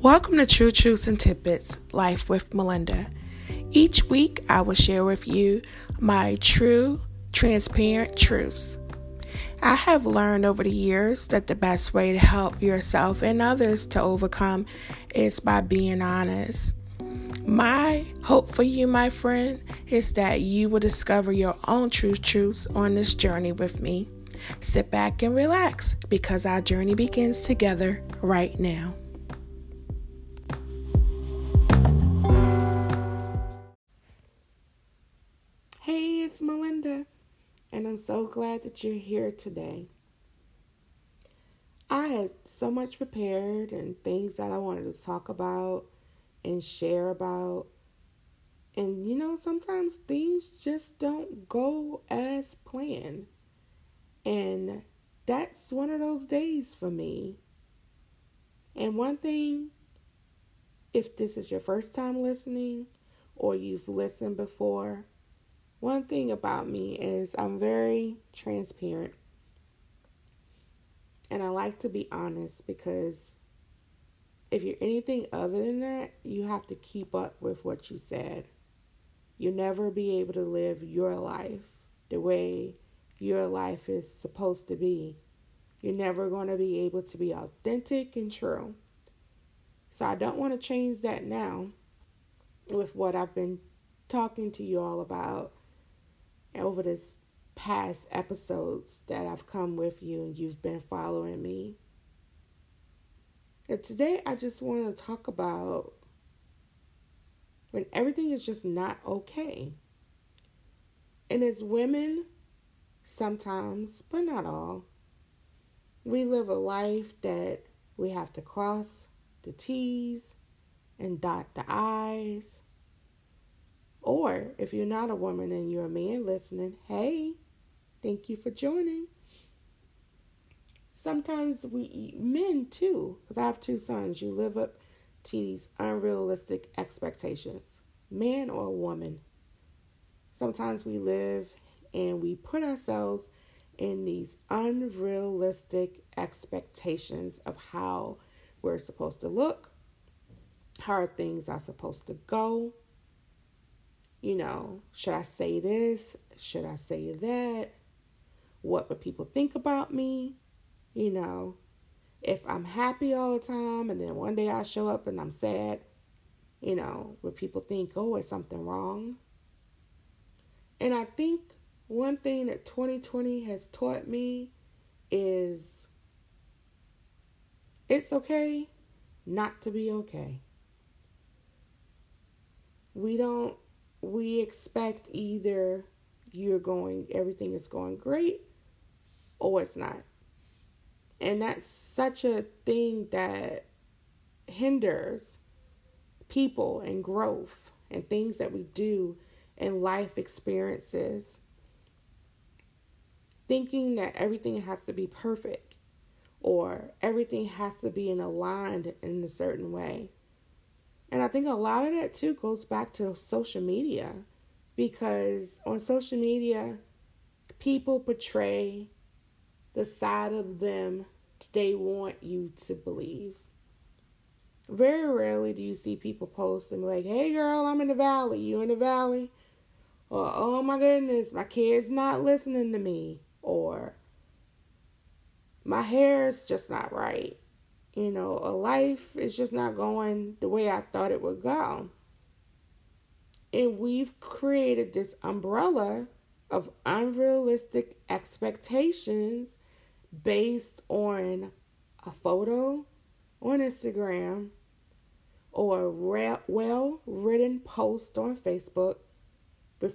Welcome to True Truths and Tidbits Life with Melinda. Each week, I will share with you my true, transparent truths. I have learned over the years that the best way to help yourself and others to overcome is by being honest. My hope for you, my friend, is that you will discover your own true truths on this journey with me. Sit back and relax because our journey begins together right now. I'm so glad that you're here today. I had so much prepared and things that I wanted to talk about and share about. And you know, sometimes things just don't go as planned. And that's one of those days for me. And one thing, if this is your first time listening or you've listened before, one thing about me is I'm very transparent. And I like to be honest because if you're anything other than that, you have to keep up with what you said. You'll never be able to live your life the way your life is supposed to be. You're never going to be able to be authentic and true. So I don't want to change that now with what I've been talking to you all about over this past episodes that I've come with you and you've been following me. And today I just want to talk about when everything is just not okay. And as women, sometimes, but not all. We live a life that we have to cross the T's and dot the I's. Or if you're not a woman and you're a man listening, hey, thank you for joining. Sometimes we men too, because I have two sons, you live up to these unrealistic expectations, man or woman. Sometimes we live and we put ourselves in these unrealistic expectations of how we're supposed to look, how things are supposed to go. You know, should I say this? Should I say that? What would people think about me? You know, if I'm happy all the time and then one day I show up and I'm sad, you know, would people think, oh, is something wrong? And I think one thing that 2020 has taught me is it's okay not to be okay. We don't, we expect either you're going, everything is going great or it's not. And that's such a thing that hinders people and growth and things that we do and life experiences thinking that everything has to be perfect or everything has to be in aligned in a certain way. And I think a lot of that too goes back to social media because on social media, people portray the side of them they want you to believe. Very rarely do you see people post and like, hey girl, I'm in the valley. You in the valley? Or, oh my goodness, my kid's not listening to me or my hair is just not right. You know, a life is just not going the way I thought it would go. And we've created this umbrella of unrealistic expectations based on a photo on Instagram or a well written post on Facebook with,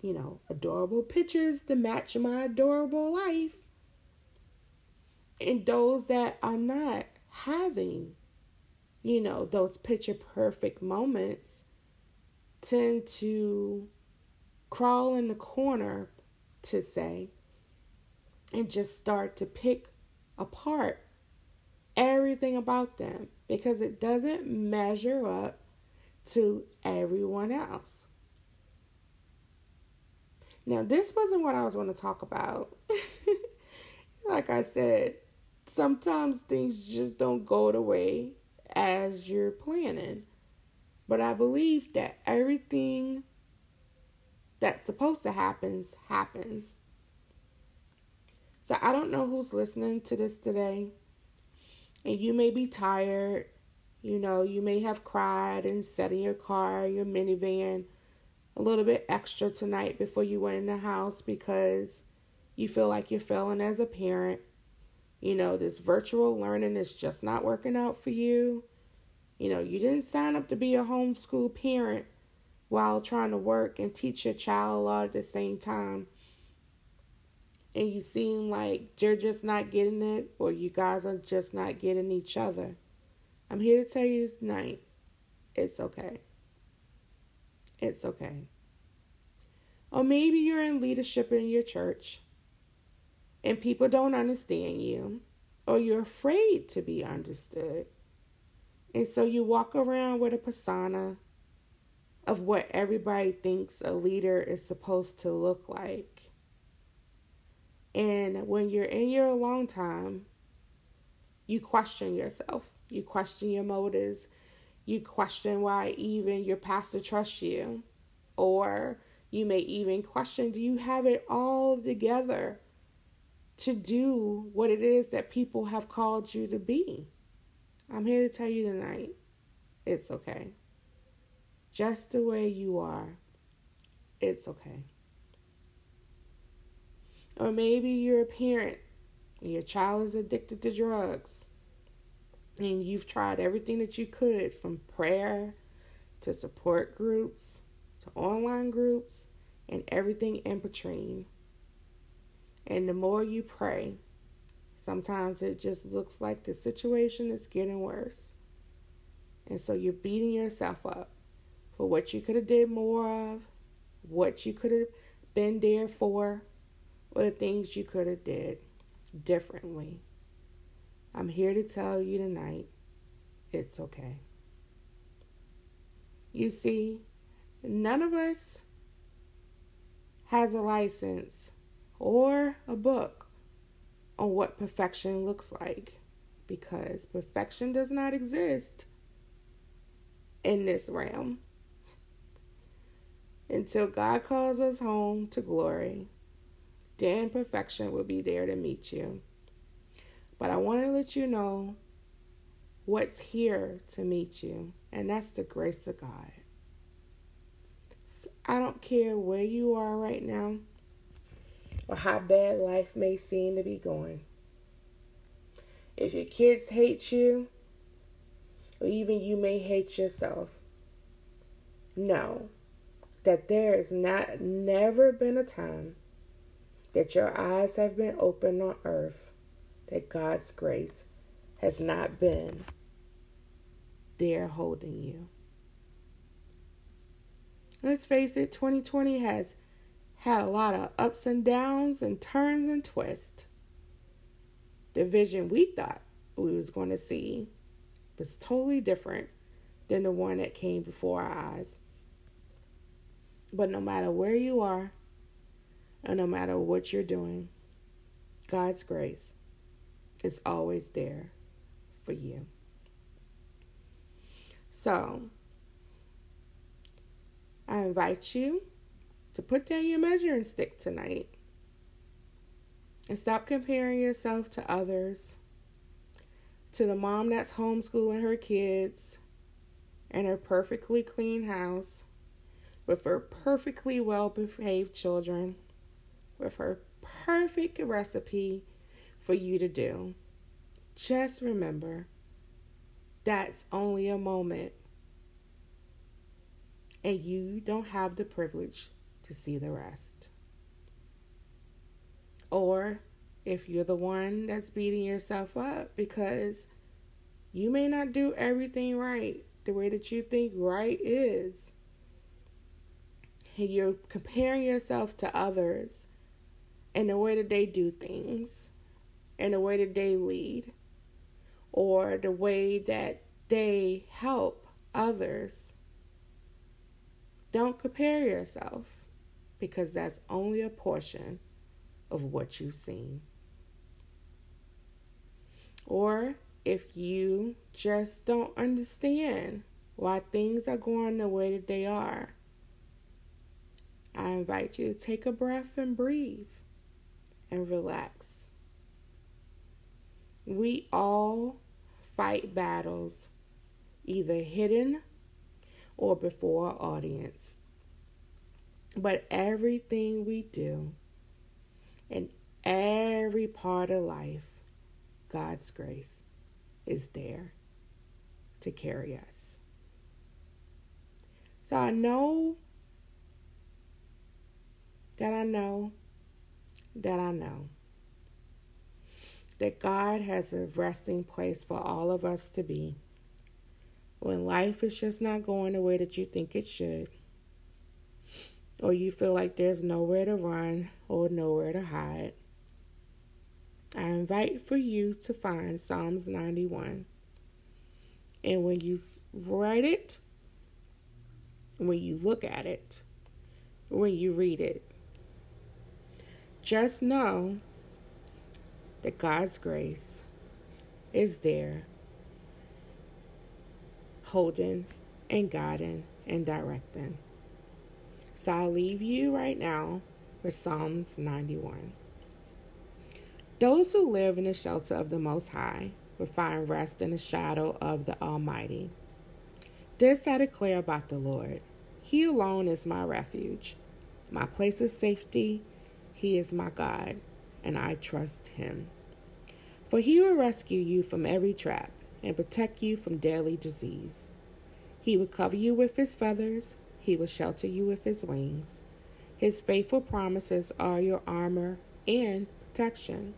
you know, adorable pictures to match my adorable life. And those that are not having, you know, those picture perfect moments tend to crawl in the corner, to say, and just start to pick apart everything about them because it doesn't measure up to everyone else. Now, this wasn't what I was going to talk about. like I said, sometimes things just don't go the way as you're planning. But I believe that everything that's supposed to happen happens. So I don't know who's listening to this today. And you may be tired. You know, you may have cried and sat in your car, your minivan, a little bit extra tonight before you went in the house because you feel like you're failing as a parent. You know, this virtual learning is just not working out for you. You know, you didn't sign up to be a homeschool parent while trying to work and teach your child a lot at the same time. And you seem like you're just not getting it, or you guys are just not getting each other. I'm here to tell you tonight it's okay. It's okay. Or maybe you're in leadership in your church and people don't understand you, or you're afraid to be understood. And so you walk around with a persona of what everybody thinks a leader is supposed to look like. And when you're in your alone time, you question yourself. You question your motives. You question why even your pastor trusts you. Or you may even question do you have it all together to do what it is that people have called you to be? I'm here to tell you tonight it's okay. Just the way you are, it's okay. Or maybe you're a parent and your child is addicted to drugs and you've tried everything that you could from prayer to support groups to online groups and everything in between. And the more you pray, sometimes it just looks like the situation is getting worse. And so you're beating yourself up for what you could have did more of, what you could have been there for, or the things you could have did differently. I'm here to tell you tonight it's okay. You see, none of us has a license or a book on what perfection looks like because perfection does not exist in this realm until God calls us home to glory. Then perfection will be there to meet you. But I want to let you know what's here to meet you, and that's the grace of God. I don't care where you are right now or how bad life may seem to be going. If your kids hate you, or even you may hate yourself, know that there has not never been a time that your eyes have been opened on earth that God's grace has not been there holding you. Let's face it, 2020 has had a lot of ups and downs and turns and twists. The vision we thought we was going to see was totally different than the one that came before our eyes. But no matter where you are, and no matter what you're doing, God's grace is always there for you. So, I invite you to put down your measuring stick tonight and stop comparing yourself to others, to the mom that's homeschooling her kids and her perfectly clean house with her perfectly well behaved children, with her perfect recipe for you to do. Just remember that's only a moment, and you don't have the privilege to see the rest. Or if you're the one that's beating yourself up because you may not do everything right the way that you think right is, and you're comparing yourself to others and the way that they do things and the way that they lead or the way that they help others. Don't compare yourself because that's only a portion of what you've seen. Or if you just don't understand why things are going the way that they are, I invite you to take a breath and breathe and relax. We all fight battles either hidden or before our audience. But everything we do in every part of life, God's grace is there to carry us. So I know that I know that I know that God has a resting place for all of us to be when life is just not going the way that you think it should, or you feel like there's nowhere to run or nowhere to hide. I invite for you to find Psalms 91. And when you write it, when you look at it, when you read it, just know that God's grace is there, holding and guiding and directing. So I'll leave you right now with Psalms 91. Those who live in the shelter of the Most High will find rest in the shadow of the Almighty. This I declare about the Lord He alone is my refuge, my place of safety he is my God, and I trust him. For he will rescue you from every trap and protect you from deadly disease. He will cover you with his feathers, he will shelter you with his wings. His faithful promises are your armor and protection.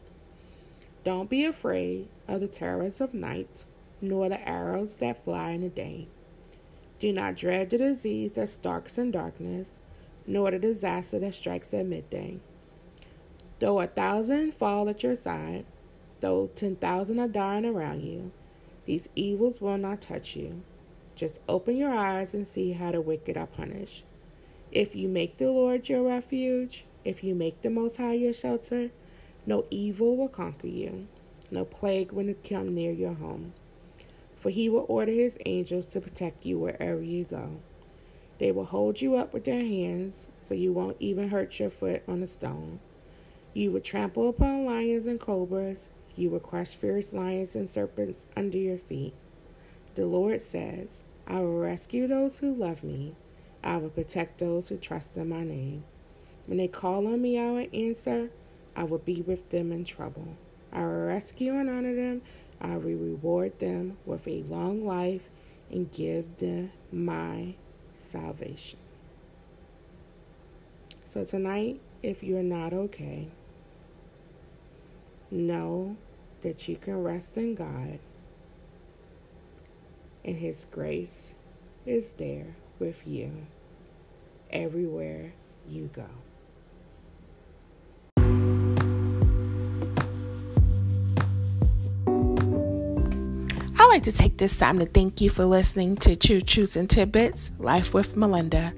Don't be afraid of the terrors of night, nor the arrows that fly in the day. Do not dread the disease that stalks in darkness, nor the disaster that strikes at midday. Though a thousand fall at your side, though ten thousand are dying around you, these evils will not touch you. Just open your eyes and see how the wicked are punished. If you make the Lord your refuge, if you make the Most High your shelter, no evil will conquer you, no plague will come near your home. For he will order his angels to protect you wherever you go. They will hold you up with their hands so you won't even hurt your foot on a stone. You would trample upon lions and cobras. You would crush fierce lions and serpents under your feet. The Lord says, I will rescue those who love me. I will protect those who trust in my name. When they call on me, I will answer. I will be with them in trouble. I will rescue and honor them. I will reward them with a long life and give them my salvation. So, tonight, if you're not okay, Know that you can rest in God, and His grace is there with you everywhere you go. I'd like to take this time to thank you for listening to True Truths and Tidbits Life with Melinda.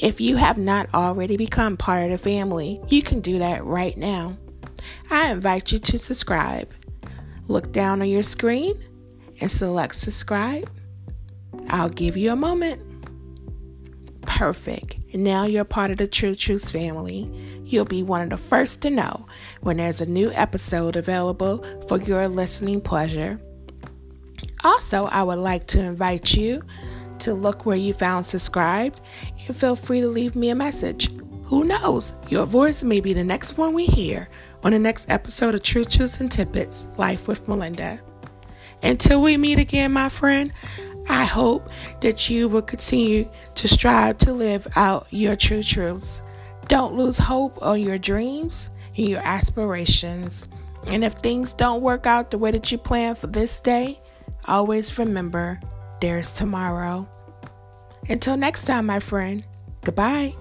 If you have not already become part of the family, you can do that right now. I invite you to subscribe. Look down on your screen and select subscribe. I'll give you a moment. Perfect. Now you're part of the True Truths family. You'll be one of the first to know when there's a new episode available for your listening pleasure. Also, I would like to invite you to look where you found subscribed and feel free to leave me a message. Who knows? Your voice may be the next one we hear on the next episode of True Truths and Tidbits Life with Melinda. Until we meet again, my friend, I hope that you will continue to strive to live out your true truths. Don't lose hope on your dreams and your aspirations. And if things don't work out the way that you plan for this day, always remember there's tomorrow. Until next time, my friend, goodbye.